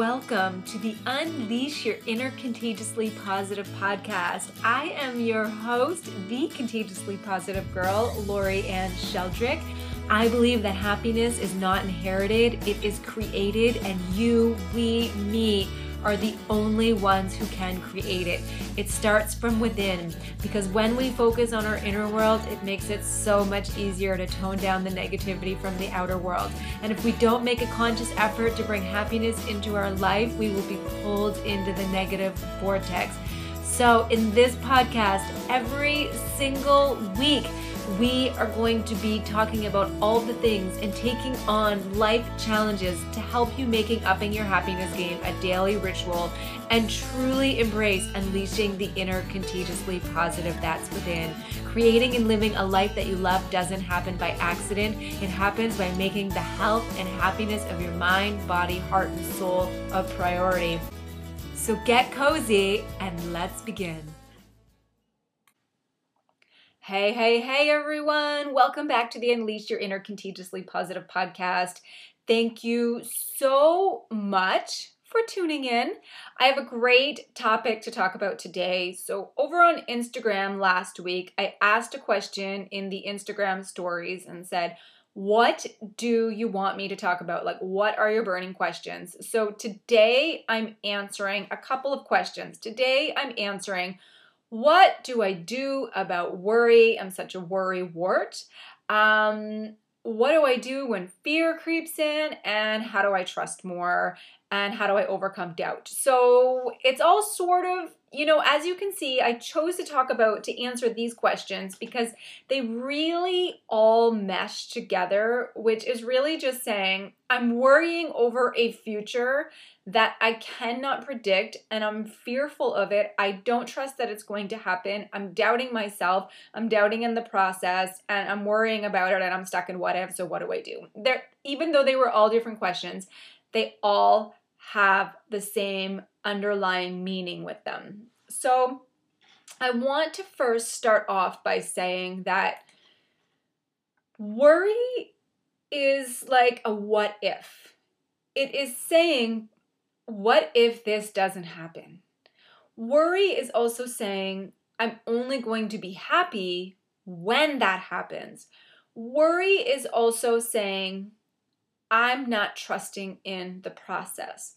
welcome to the Unleash Your Inner Contagiously Positive podcast. I am your host, the Contagiously Positive Girl, Lori Ann Sheldrick. I believe that happiness is not inherited, it is created, and you, we, me, are the only ones who can create it. It starts from within because when we focus on our inner world, it makes it so much easier to tone down the negativity from the outer world. And if we don't make a conscious effort to bring happiness into our life, we will be pulled into the negative vortex. So, in this podcast, every single week, we are going to be talking about all the things and taking on life challenges to help you making upping your happiness game a daily ritual and truly embrace unleashing the inner contagiously positive that's within. Creating and living a life that you love doesn't happen by accident. It happens by making the health and happiness of your mind, body, heart, and soul a priority. So get cozy and let's begin. Hey, hey, hey, everyone. Welcome back to the Unleash Your Inner Contagiously Positive podcast. Thank you so much for tuning in. I have a great topic to talk about today. So, over on Instagram last week, I asked a question in the Instagram stories and said, what do you want me to talk about? Like, what are your burning questions? So, today I'm answering a couple of questions. Today I'm answering what do I do about worry? I'm such a worry wart. Um, what do I do when fear creeps in? And how do I trust more? And how do I overcome doubt? So it's all sort of, you know, as you can see, I chose to talk about to answer these questions because they really all mesh together, which is really just saying I'm worrying over a future that I cannot predict and I'm fearful of it. I don't trust that it's going to happen. I'm doubting myself. I'm doubting in the process and I'm worrying about it and I'm stuck in what if. So what do I do? There even though they were all different questions, they all have the same underlying meaning with them. So I want to first start off by saying that worry is like a what if. It is saying what if this doesn't happen? Worry is also saying, I'm only going to be happy when that happens. Worry is also saying, I'm not trusting in the process.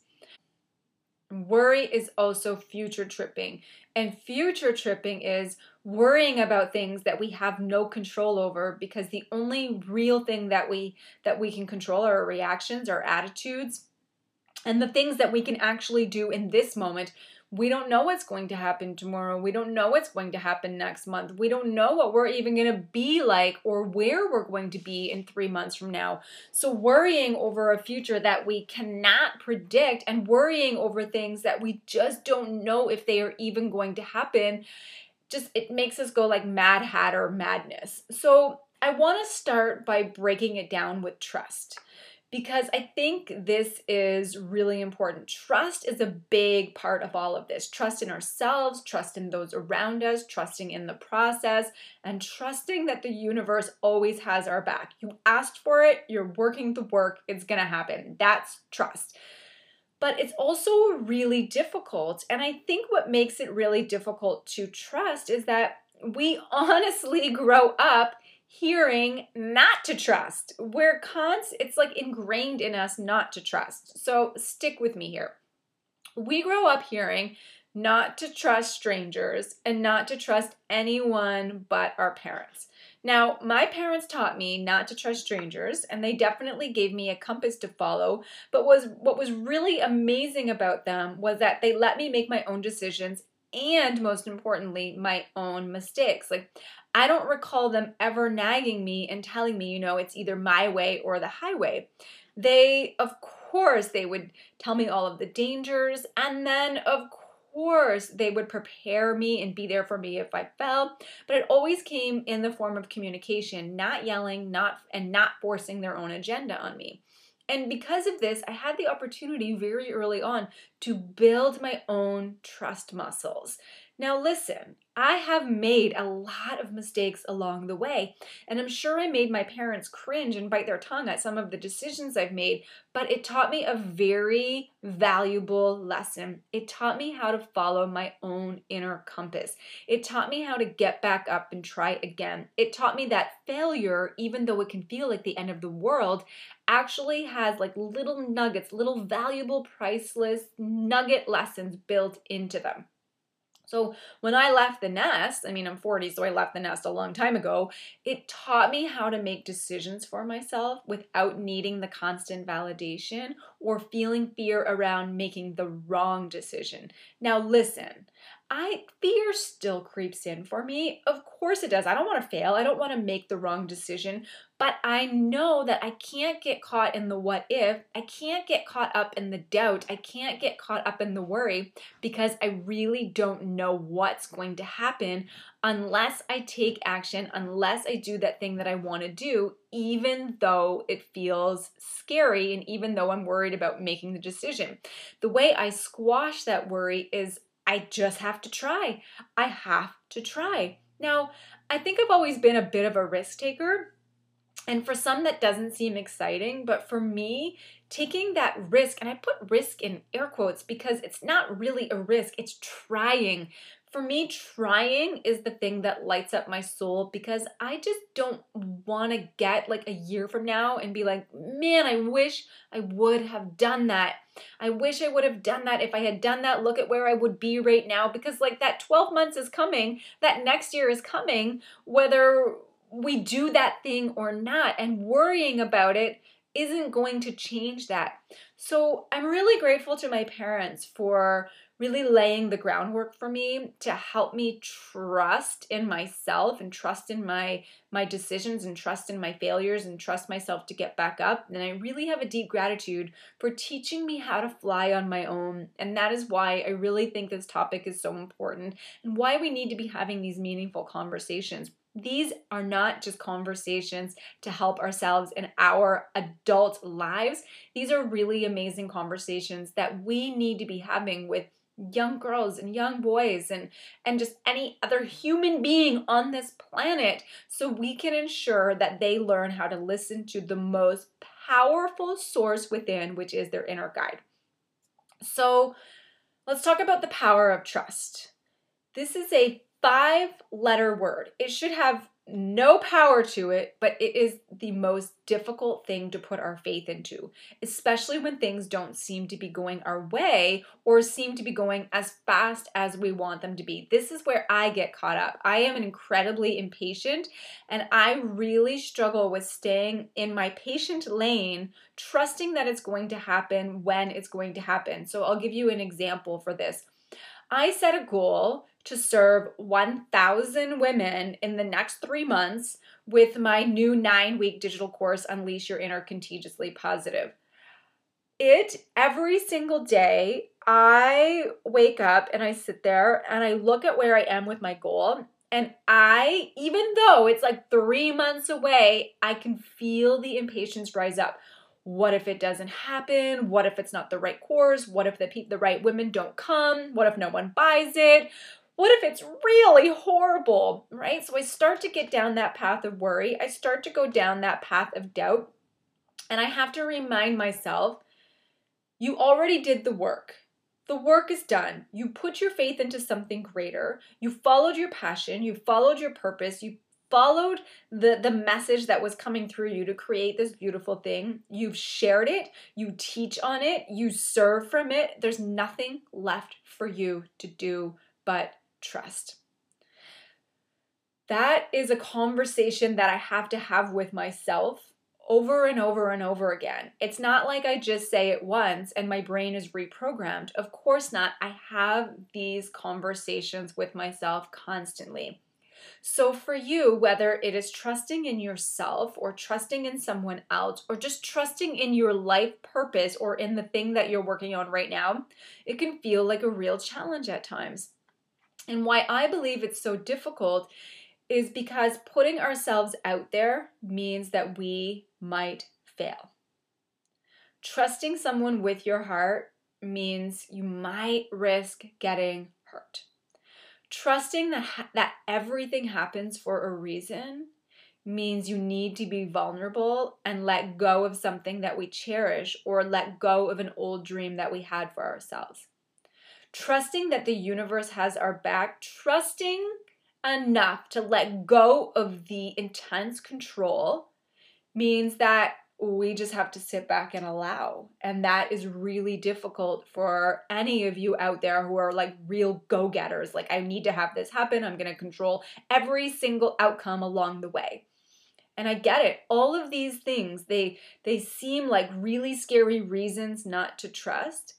Worry is also future tripping. And future tripping is worrying about things that we have no control over because the only real thing that we that we can control are our reactions, our attitudes, and the things that we can actually do in this moment. We don't know what's going to happen tomorrow. We don't know what's going to happen next month. We don't know what we're even going to be like or where we're going to be in three months from now. So, worrying over a future that we cannot predict and worrying over things that we just don't know if they are even going to happen, just it makes us go like mad hatter madness. So, I want to start by breaking it down with trust because I think this is really important. Trust is a big part of all of this. Trust in ourselves, trust in those around us, trusting in the process, and trusting that the universe always has our back. You asked for it, you're working the work, it's gonna happen. That's trust. But it's also really difficult. And I think what makes it really difficult to trust is that we honestly grow up hearing not to trust. We're cons it's like ingrained in us not to trust. So stick with me here. We grow up hearing not to trust strangers and not to trust anyone but our parents. Now, my parents taught me not to trust strangers, and they definitely gave me a compass to follow. But was what was really amazing about them was that they let me make my own decisions and most importantly, my own mistakes. Like I don't recall them ever nagging me and telling me, you know, it's either my way or the highway. They, of course, they would tell me all of the dangers, and then, of course, they would prepare me and be there for me if I fell. But it always came in the form of communication, not yelling, not and not forcing their own agenda on me. And because of this, I had the opportunity very early on to build my own trust muscles. Now, listen, I have made a lot of mistakes along the way, and I'm sure I made my parents cringe and bite their tongue at some of the decisions I've made, but it taught me a very valuable lesson. It taught me how to follow my own inner compass. It taught me how to get back up and try again. It taught me that failure, even though it can feel like the end of the world, actually has like little nuggets, little valuable, priceless nugget lessons built into them. So when I left the nest, I mean, I'm 40, so I left the nest a long time ago, it taught me how to make decisions for myself without needing the constant validation or feeling fear around making the wrong decision. Now, listen, I fear still creeps in for me. Of course it does. I don't want to fail. I don't want to make the wrong decision, but I know that I can't get caught in the what if. I can't get caught up in the doubt. I can't get caught up in the worry because I really don't know what's going to happen unless I take action, unless I do that thing that I want to do, even though it feels scary and even though I'm worried about making the decision. The way I squash that worry is I just have to try. I have to try. Now, I think I've always been a bit of a risk taker. And for some, that doesn't seem exciting. But for me, taking that risk, and I put risk in air quotes because it's not really a risk, it's trying for me, trying is the thing that lights up my soul because I just don't want to get like a year from now and be like, man, I wish I would have done that. I wish I would have done that. If I had done that, look at where I would be right now because like that 12 months is coming, that next year is coming, whether we do that thing or not, and worrying about it isn't going to change that. So I'm really grateful to my parents for really laying the groundwork for me to help me trust in myself and trust in my my decisions and trust in my failures and trust myself to get back up. And I really have a deep gratitude for teaching me how to fly on my own. And that is why I really think this topic is so important and why we need to be having these meaningful conversations. These are not just conversations to help ourselves in our adult lives. These are really amazing conversations that we need to be having with young girls and young boys and and just any other human being on this planet so we can ensure that they learn how to listen to the most powerful source within which is their inner guide. So let's talk about the power of trust. This is a five letter word. It should have no power to it, but it is the most difficult thing to put our faith into, especially when things don't seem to be going our way or seem to be going as fast as we want them to be. This is where I get caught up. I am incredibly impatient and I really struggle with staying in my patient lane, trusting that it's going to happen when it's going to happen. So I'll give you an example for this. I set a goal to serve 1,000 women in the next three months with my new nine week digital course, Unleash Your Inner Contagiously Positive. It every single day, I wake up and I sit there and I look at where I am with my goal. And I, even though it's like three months away, I can feel the impatience rise up. What if it doesn't happen? What if it's not the right course? What if the pe- the right women don't come? What if no one buys it? What if it's really horrible, right? So I start to get down that path of worry. I start to go down that path of doubt. And I have to remind myself you already did the work. The work is done. You put your faith into something greater. You followed your passion. You followed your purpose. You followed the the message that was coming through you to create this beautiful thing. You've shared it, you teach on it, you serve from it. There's nothing left for you to do but trust. That is a conversation that I have to have with myself over and over and over again. It's not like I just say it once and my brain is reprogrammed. Of course not. I have these conversations with myself constantly. So, for you, whether it is trusting in yourself or trusting in someone else or just trusting in your life purpose or in the thing that you're working on right now, it can feel like a real challenge at times. And why I believe it's so difficult is because putting ourselves out there means that we might fail. Trusting someone with your heart means you might risk getting hurt. Trusting that, ha- that everything happens for a reason means you need to be vulnerable and let go of something that we cherish or let go of an old dream that we had for ourselves. Trusting that the universe has our back, trusting enough to let go of the intense control means that we just have to sit back and allow. And that is really difficult for any of you out there who are like real go getters. Like, I need to have this happen. I'm going to control every single outcome along the way. And I get it. All of these things, they they seem like really scary reasons not to trust.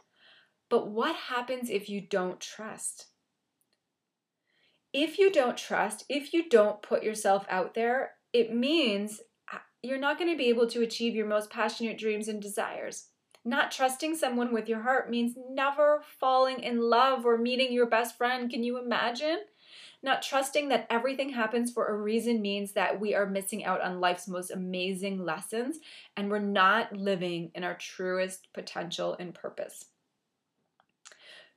But what happens if you don't trust? If you don't trust, if you don't put yourself out there, it means uh, you're not going to be able to achieve your most passionate dreams and desires. Not trusting someone with your heart means never falling in love or meeting your best friend. Can you imagine? Not trusting that everything happens for a reason means that we are missing out on life's most amazing lessons and we're not living in our truest potential and purpose.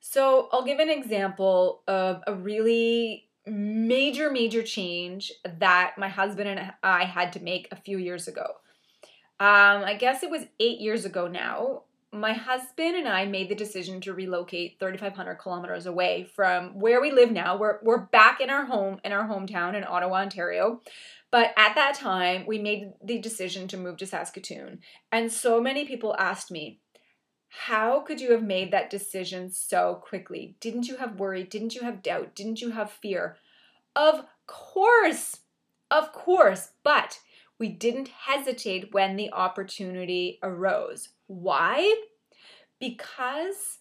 So, I'll give an example of a really major, major change that my husband and I had to make a few years ago. Um, I guess it was eight years ago now. My husband and I made the decision to relocate 3,500 kilometers away from where we live now. We're, we're back in our home, in our hometown in Ottawa, Ontario. But at that time, we made the decision to move to Saskatoon. And so many people asked me, how could you have made that decision so quickly? Didn't you have worry? Didn't you have doubt? Didn't you have fear? Of course, of course, but we didn't hesitate when the opportunity arose. Why? Because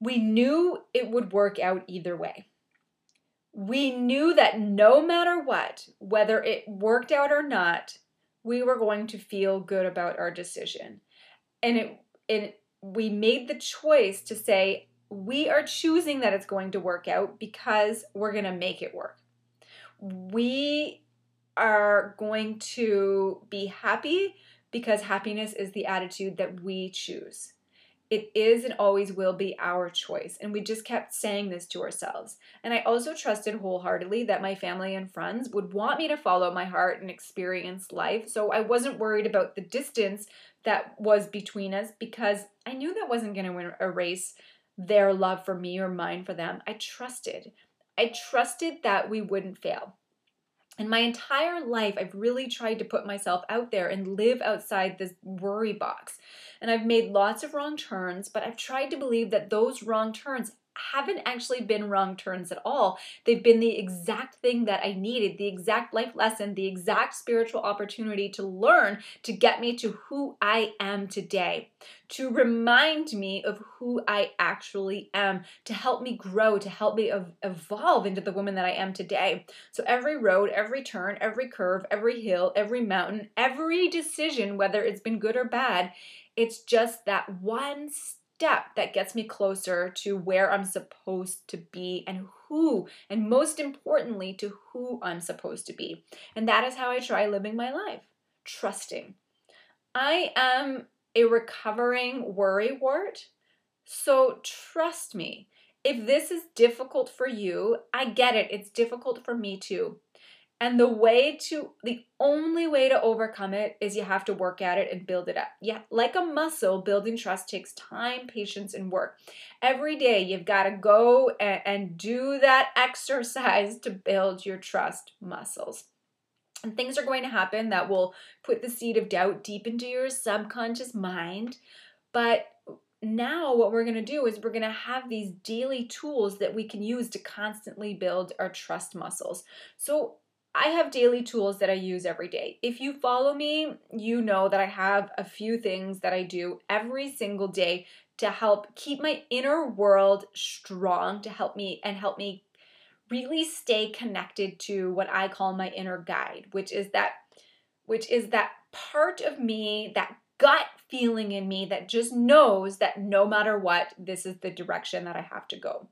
we knew it would work out either way. We knew that no matter what, whether it worked out or not, we were going to feel good about our decision. And it, it we made the choice to say, we are choosing that it's going to work out because we're going to make it work. We are going to be happy because happiness is the attitude that we choose. It is and always will be our choice. And we just kept saying this to ourselves. And I also trusted wholeheartedly that my family and friends would want me to follow my heart and experience life. So I wasn't worried about the distance that was between us because I knew that wasn't going to erase their love for me or mine for them. I trusted. I trusted that we wouldn't fail. And my entire life, I've really tried to put myself out there and live outside this worry box. And I've made lots of wrong turns, but I've tried to believe that those wrong turns haven't actually been wrong turns at all. They've been the exact thing that I needed, the exact life lesson, the exact spiritual opportunity to learn to get me to who I am today, to remind me of who I actually am, to help me grow, to help me evolve into the woman that I am today. So every road, every turn, every curve, every hill, every mountain, every decision, whether it's been good or bad, it's just that one step step that gets me closer to where I'm supposed to be and who, and most importantly, to who I'm supposed to be. And that is how I try living my life trusting. I am a recovering worry wart, so trust me. If this is difficult for you, I get it. It's difficult for me too. And the way to, the only way to overcome it is you have to work at it and build it up. Yeah, like a muscle, building trust takes time, patience, and work. Every day you've got to go and, and do that exercise to build your trust muscles. And things are going to happen that will put the seed of doubt deep into your subconscious mind. But now what we're going to do is we're going to have these daily tools that we can use to constantly build our trust muscles. So I have daily tools that I use every day. If you follow me, you know that I have a few things that I do every single day to help keep my inner world strong, to help me and help me really stay connected to what I call my inner guide, which is that which is that part of me, that gut feeling in me that just knows that no matter what, this is the direction that I have to go.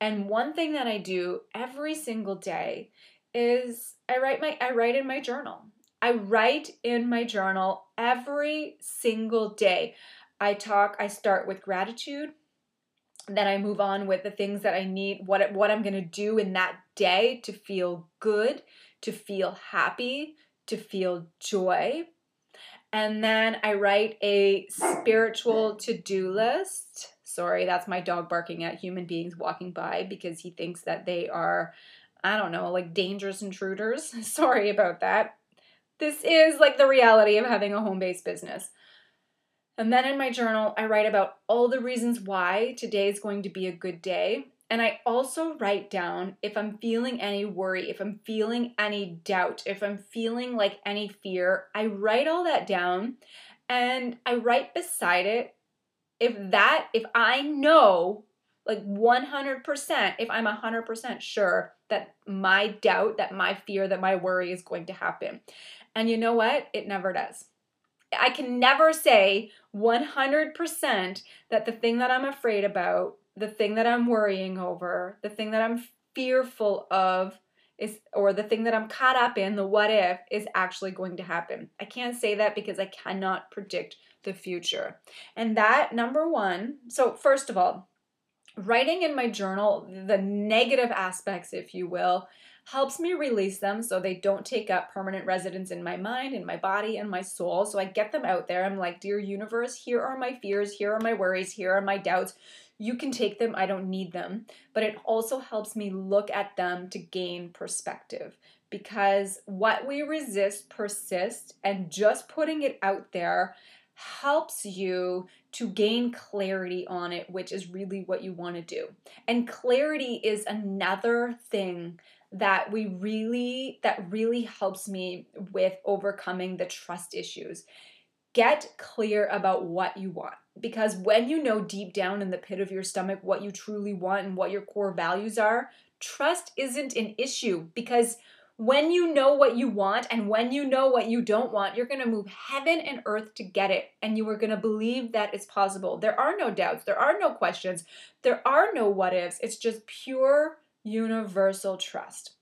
And one thing that I do every single day is I write my I write in my journal. I write in my journal every single day. I talk, I start with gratitude. then I move on with the things that I need, what what I'm going to do in that day to feel good, to feel happy, to feel joy. And then I write a spiritual to-do list. Sorry, that's my dog barking at human beings walking by because he thinks that they are I don't know, like dangerous intruders. Sorry about that. This is like the reality of having a home-based business. And then in my journal, I write about all the reasons why today is going to be a good day. And I also write down if I'm feeling any worry, if I'm feeling any doubt, if I'm feeling like any fear, I write all that down and I write beside it if that, if I know like 100%, if I'm 100% sure that my doubt, that my fear, that my worry is going to happen. And you know what? It never does. I can never say 100% that the thing that I'm afraid about, the thing that I'm worrying over, the thing that I'm fearful of is or the thing that I'm caught up in, the what if is actually going to happen. I can't say that because I cannot predict the future. And that number 1, so first of all, writing in my journal the negative aspects if you will helps me release them so they don't take up permanent residence in my mind, in my body, and my soul. So I get them out there. I'm like, Dear universe, here are my fears, here are my worries, here are my doubts. You can take them, I don't need them. But it also helps me look at them to gain perspective because what we resist persists, and just putting it out there helps you to gain clarity on it, which is really what you want to do. And clarity is another thing that we really that really helps me with overcoming the trust issues. Get clear about what you want because when you know deep down in the pit of your stomach what you truly want and what your core values are, trust isn't an issue because when you know what you want and when you know what you don't want, you're going to move heaven and earth to get it. And you are going to believe that it's possible. There are no doubts, there are no questions, there are no what ifs. It's just pure universal trust.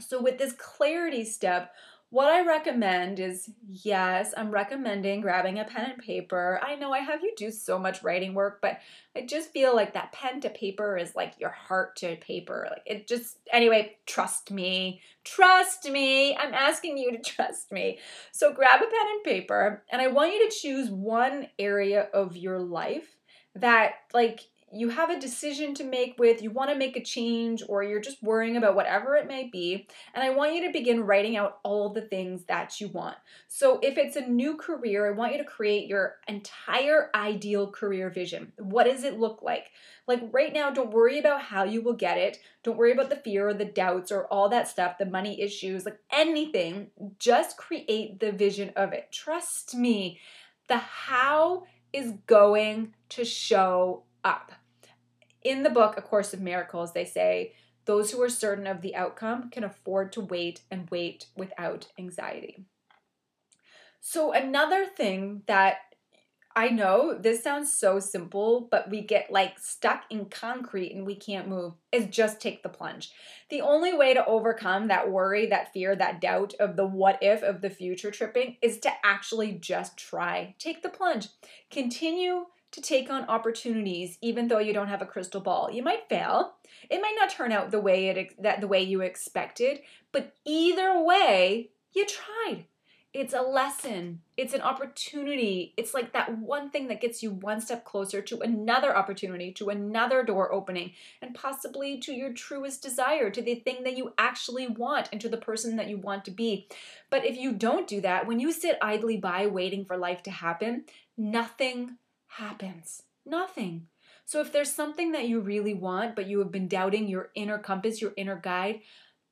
So, with this clarity step, what I recommend is yes, I'm recommending grabbing a pen and paper. I know I have you do so much writing work, but I just feel like that pen to paper is like your heart to paper. Like it just, anyway, trust me. Trust me. I'm asking you to trust me. So grab a pen and paper, and I want you to choose one area of your life that, like, you have a decision to make with, you want to make a change, or you're just worrying about whatever it may be. And I want you to begin writing out all the things that you want. So, if it's a new career, I want you to create your entire ideal career vision. What does it look like? Like right now, don't worry about how you will get it. Don't worry about the fear or the doubts or all that stuff, the money issues, like anything. Just create the vision of it. Trust me, the how is going to show up. In the book, A Course of Miracles, they say, those who are certain of the outcome can afford to wait and wait without anxiety. So, another thing that I know this sounds so simple, but we get like stuck in concrete and we can't move is just take the plunge. The only way to overcome that worry, that fear, that doubt of the what if of the future tripping is to actually just try. Take the plunge. Continue to take on opportunities even though you don't have a crystal ball. You might fail. It might not turn out the way it that the way you expected, but either way, you tried. It's a lesson. It's an opportunity. It's like that one thing that gets you one step closer to another opportunity, to another door opening, and possibly to your truest desire, to the thing that you actually want, and to the person that you want to be. But if you don't do that, when you sit idly by waiting for life to happen, nothing happens. Nothing. So if there's something that you really want, but you have been doubting your inner compass, your inner guide,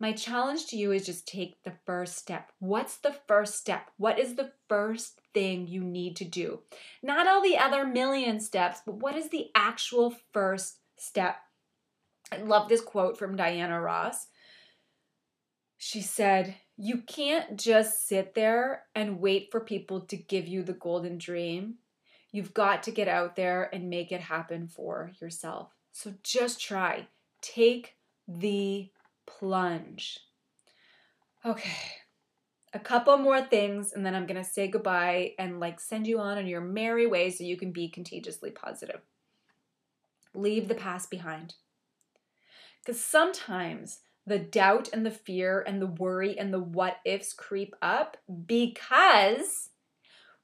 my challenge to you is just take the first step. What's the first step? What is the first thing you need to do? Not all the other million steps, but what is the actual first step? I love this quote from Diana Ross. She said, You can't just sit there and wait for people to give you the golden dream. You've got to get out there and make it happen for yourself. So just try. Take the plunge. Okay. A couple more things and then I'm going to say goodbye and like send you on in your merry way so you can be contagiously positive. leave the past behind. Because sometimes the doubt and the fear and the worry and the what ifs creep up because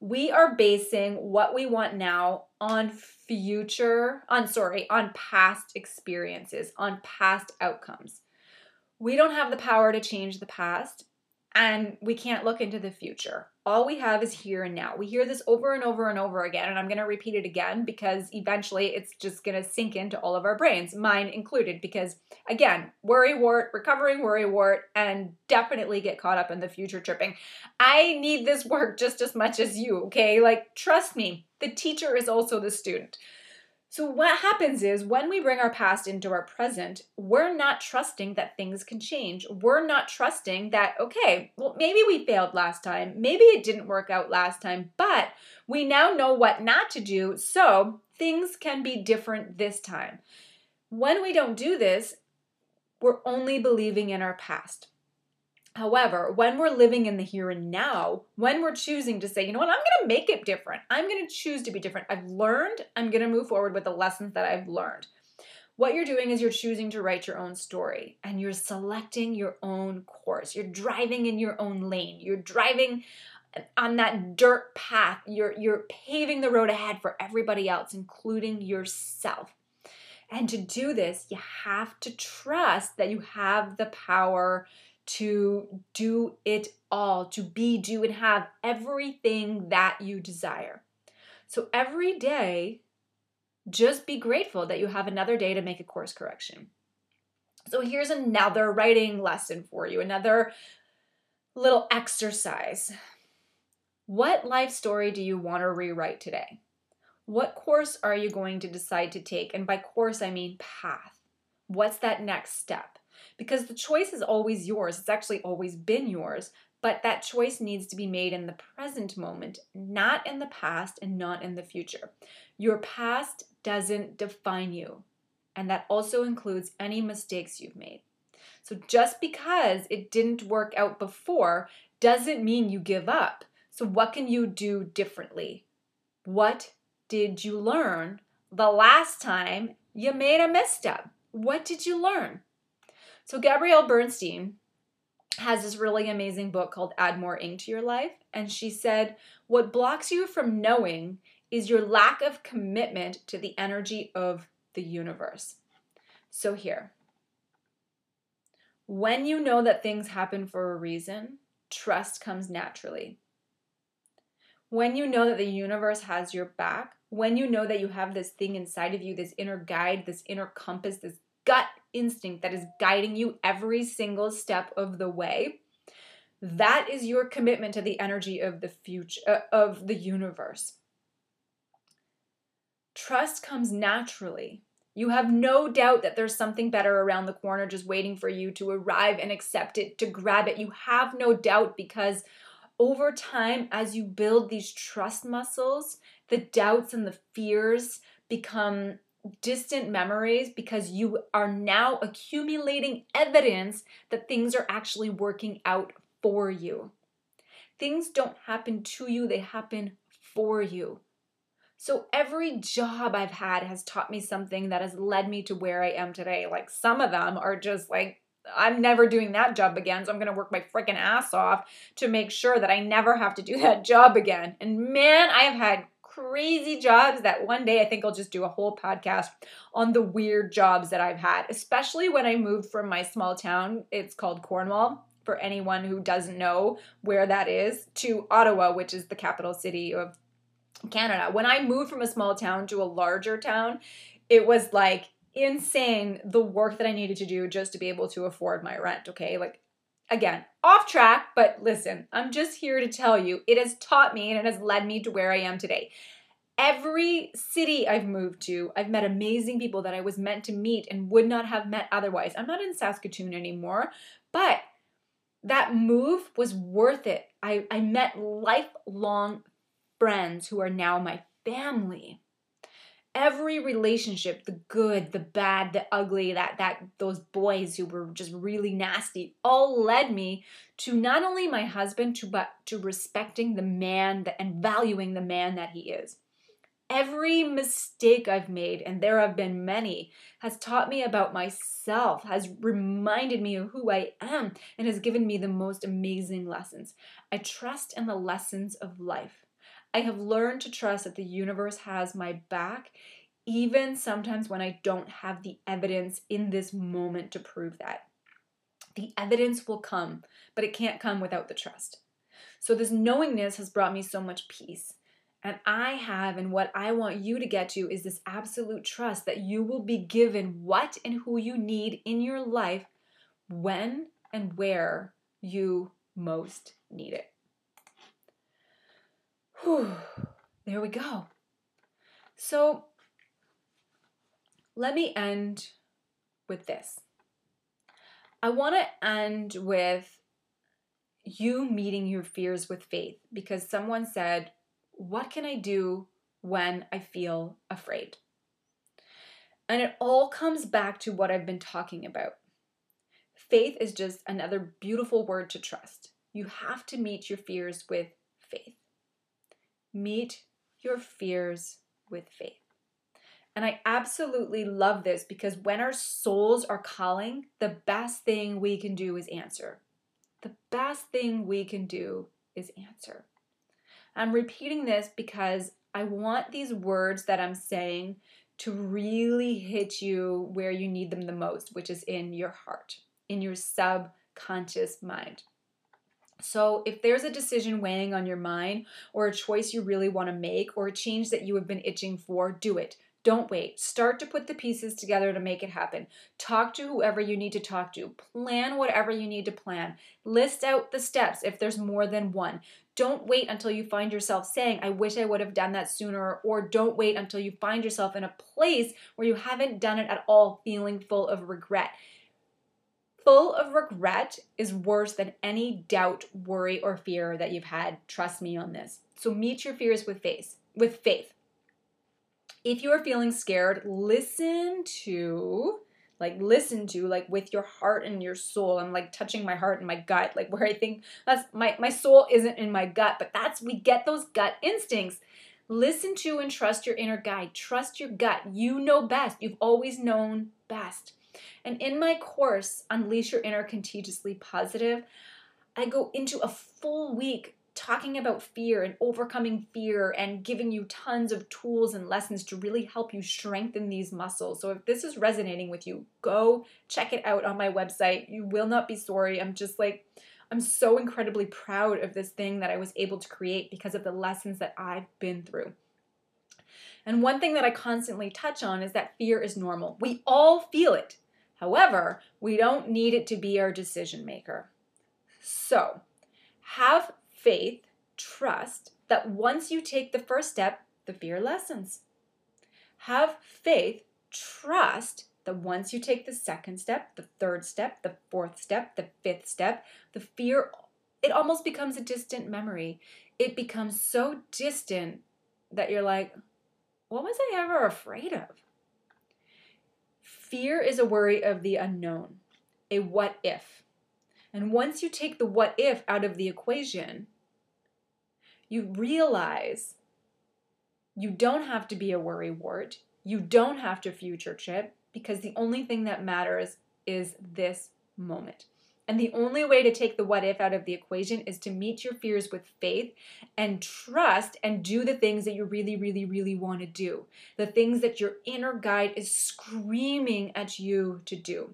we are basing what we want now on future, on sorry, on past experiences, on past outcomes. We don't have the power to change the past and we can't look into the future. All we have is here and now. We hear this over and over and over again, and I'm going to repeat it again because eventually it's just going to sink into all of our brains, mine included. Because again, worry wart, recovering worry wart, and definitely get caught up in the future tripping. I need this work just as much as you, okay? Like, trust me, the teacher is also the student. So, what happens is when we bring our past into our present, we're not trusting that things can change. We're not trusting that, okay, well, maybe we failed last time. Maybe it didn't work out last time, but we now know what not to do. So, things can be different this time. When we don't do this, we're only believing in our past. However, when we're living in the here and now, when we're choosing to say, you know what, I'm going to make it different. I'm going to choose to be different. I've learned, I'm going to move forward with the lessons that I've learned. What you're doing is you're choosing to write your own story and you're selecting your own course. You're driving in your own lane. You're driving on that dirt path. You're you're paving the road ahead for everybody else including yourself. And to do this, you have to trust that you have the power to do it all, to be, do, and have everything that you desire. So every day, just be grateful that you have another day to make a course correction. So here's another writing lesson for you, another little exercise. What life story do you want to rewrite today? What course are you going to decide to take? And by course, I mean path. What's that next step? Because the choice is always yours. It's actually always been yours, but that choice needs to be made in the present moment, not in the past and not in the future. Your past doesn't define you, and that also includes any mistakes you've made. So just because it didn't work out before doesn't mean you give up. So, what can you do differently? What did you learn the last time you made a misstep? What did you learn? So, Gabrielle Bernstein has this really amazing book called Add More Ink to Your Life. And she said, What blocks you from knowing is your lack of commitment to the energy of the universe. So, here, when you know that things happen for a reason, trust comes naturally. When you know that the universe has your back, when you know that you have this thing inside of you, this inner guide, this inner compass, this gut instinct that is guiding you every single step of the way. That is your commitment to the energy of the future uh, of the universe. Trust comes naturally. You have no doubt that there's something better around the corner just waiting for you to arrive and accept it to grab it. You have no doubt because over time as you build these trust muscles the doubts and the fears become distant memories because you are now accumulating evidence that things are actually working out for you. Things don't happen to you, they happen for you. So every job I've had has taught me something that has led me to where I am today. Like some of them are just like, I'm never doing that job again, so I'm gonna work my freaking ass off to make sure that I never have to do that job again. And man, I have had crazy jobs that one day I think I'll just do a whole podcast on the weird jobs that I've had, especially when I moved from my small town. It's called Cornwall for anyone who doesn't know where that is to Ottawa, which is the capital city of Canada. When I moved from a small town to a larger town, it was like insane the work that I needed to do just to be able to afford my rent, okay? Like again, off track, but listen, I'm just here to tell you it has taught me and it has led me to where I am today. Every city I've moved to, I've met amazing people that I was meant to meet and would not have met otherwise. I'm not in Saskatoon anymore, but that move was worth it. I, I met lifelong friends who are now my family every relationship the good the bad the ugly that that those boys who were just really nasty all led me to not only my husband to but to respecting the man that, and valuing the man that he is every mistake I've made, and there have been many, has taught me about myself, has reminded me of who I am, and has given me the most amazing lessons. I trust in the lessons of life. I have learned to trust that the universe has my back, even sometimes when I don't have the evidence in this moment to prove that. The evidence will come, but it can't come without the trust. So, this knowingness has brought me so much peace. And I have, and what I want you to get to is this absolute trust that you will be given what and who you need in your life when and where you most need it. Whew, there we go. So, let me end with this. I want to end with you meeting your fears with faith because someone said, What can I do when I feel afraid? And it all comes back to what I've been talking about. Faith is just another beautiful word to trust. You have to meet your fears with faith. Meet your fears with faith. And I absolutely love this because when our souls are calling, the best thing we can do is answer. The best thing we can do is answer. I'm repeating this because I want these words that I'm saying to really hit you where you need them the most, which is in your heart, in your subconscious mind. So, if there's a decision weighing on your mind, or a choice you really want to make, or a change that you have been itching for, do it. Don't wait. Start to put the pieces together to make it happen. Talk to whoever you need to talk to. Plan whatever you need to plan. List out the steps if there's more than one. Don't wait until you find yourself saying, I wish I would have done that sooner, or don't wait until you find yourself in a place where you haven't done it at all, feeling full of regret. Full of regret is worse than any doubt, worry, or fear that you've had. Trust me on this. So meet your fears with faith. With faith. If you are feeling scared, listen to like listen to like with your heart and your soul i'm like touching my heart and my gut like where i think that's my my soul isn't in my gut but that's we get those gut instincts listen to and trust your inner guide trust your gut you know best you've always known best and in my course unleash your inner contagiously positive i go into a full week talking about fear and overcoming fear and giving you tons of tools and lessons to really help you strengthen these muscles. So if this is resonating with you, go check it out on my website. You will not be sorry. I'm just like I'm so incredibly proud of this thing that I was able to create because of the lessons that I've been through. And one thing that I constantly touch on is that fear is normal. We all feel it. However, we don't need it to be our decision maker. So, have faith, trust that once you take the first step, the fear lessens. Have faith, trust that once you take the second step, the third step, the fourth step, the fifth step, the fear, it almost becomes a distant memory. It becomes so distant that you're like, what was I ever afraid of? Fear is a worry of the unknown, a what if. And once you take the what if out of the equation, you realize you don't have to be a worry wart. You don't have to future trip because the only thing that matters is this moment. And the only way to take the what if out of the equation is to meet your fears with faith and trust and do the things that you really, really, really want to do. The things that your inner guide is screaming at you to do.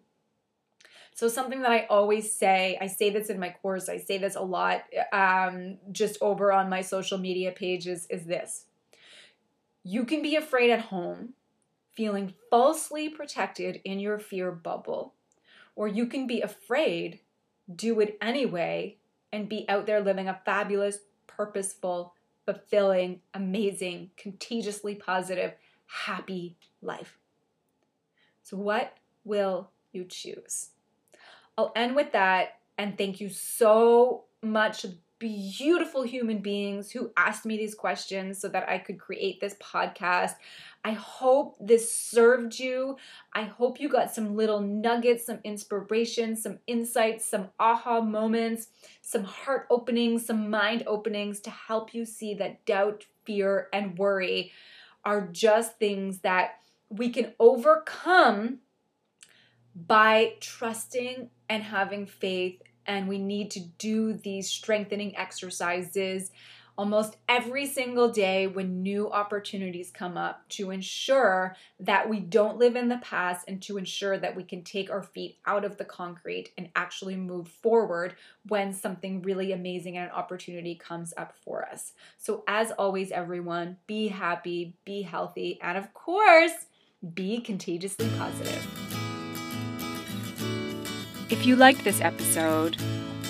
So, something that I always say, I say this in my course, I say this a lot um, just over on my social media pages, is this you can be afraid at home, feeling falsely protected in your fear bubble, or you can be afraid, do it anyway, and be out there living a fabulous, purposeful, fulfilling, amazing, contagiously positive, happy life. So, what will you choose? I'll end with that and thank you so much beautiful human beings who asked me these questions so that I could create this podcast. I hope this served you. I hope you got some little nuggets, some inspiration, some insights, some aha moments, some heart openings, some mind openings to help you see that doubt, fear, and worry are just things that we can overcome by trusting and having faith. And we need to do these strengthening exercises almost every single day when new opportunities come up to ensure that we don't live in the past and to ensure that we can take our feet out of the concrete and actually move forward when something really amazing and an opportunity comes up for us. So, as always, everyone, be happy, be healthy, and of course, be contagiously positive. If you liked this episode,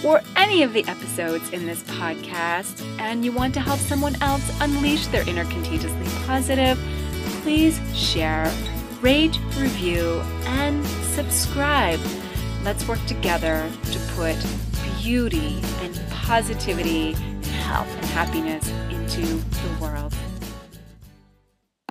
or any of the episodes in this podcast and you want to help someone else unleash their inner contagiously positive, please share, rate, review, and subscribe. Let's work together to put beauty and positivity, health and happiness into the world.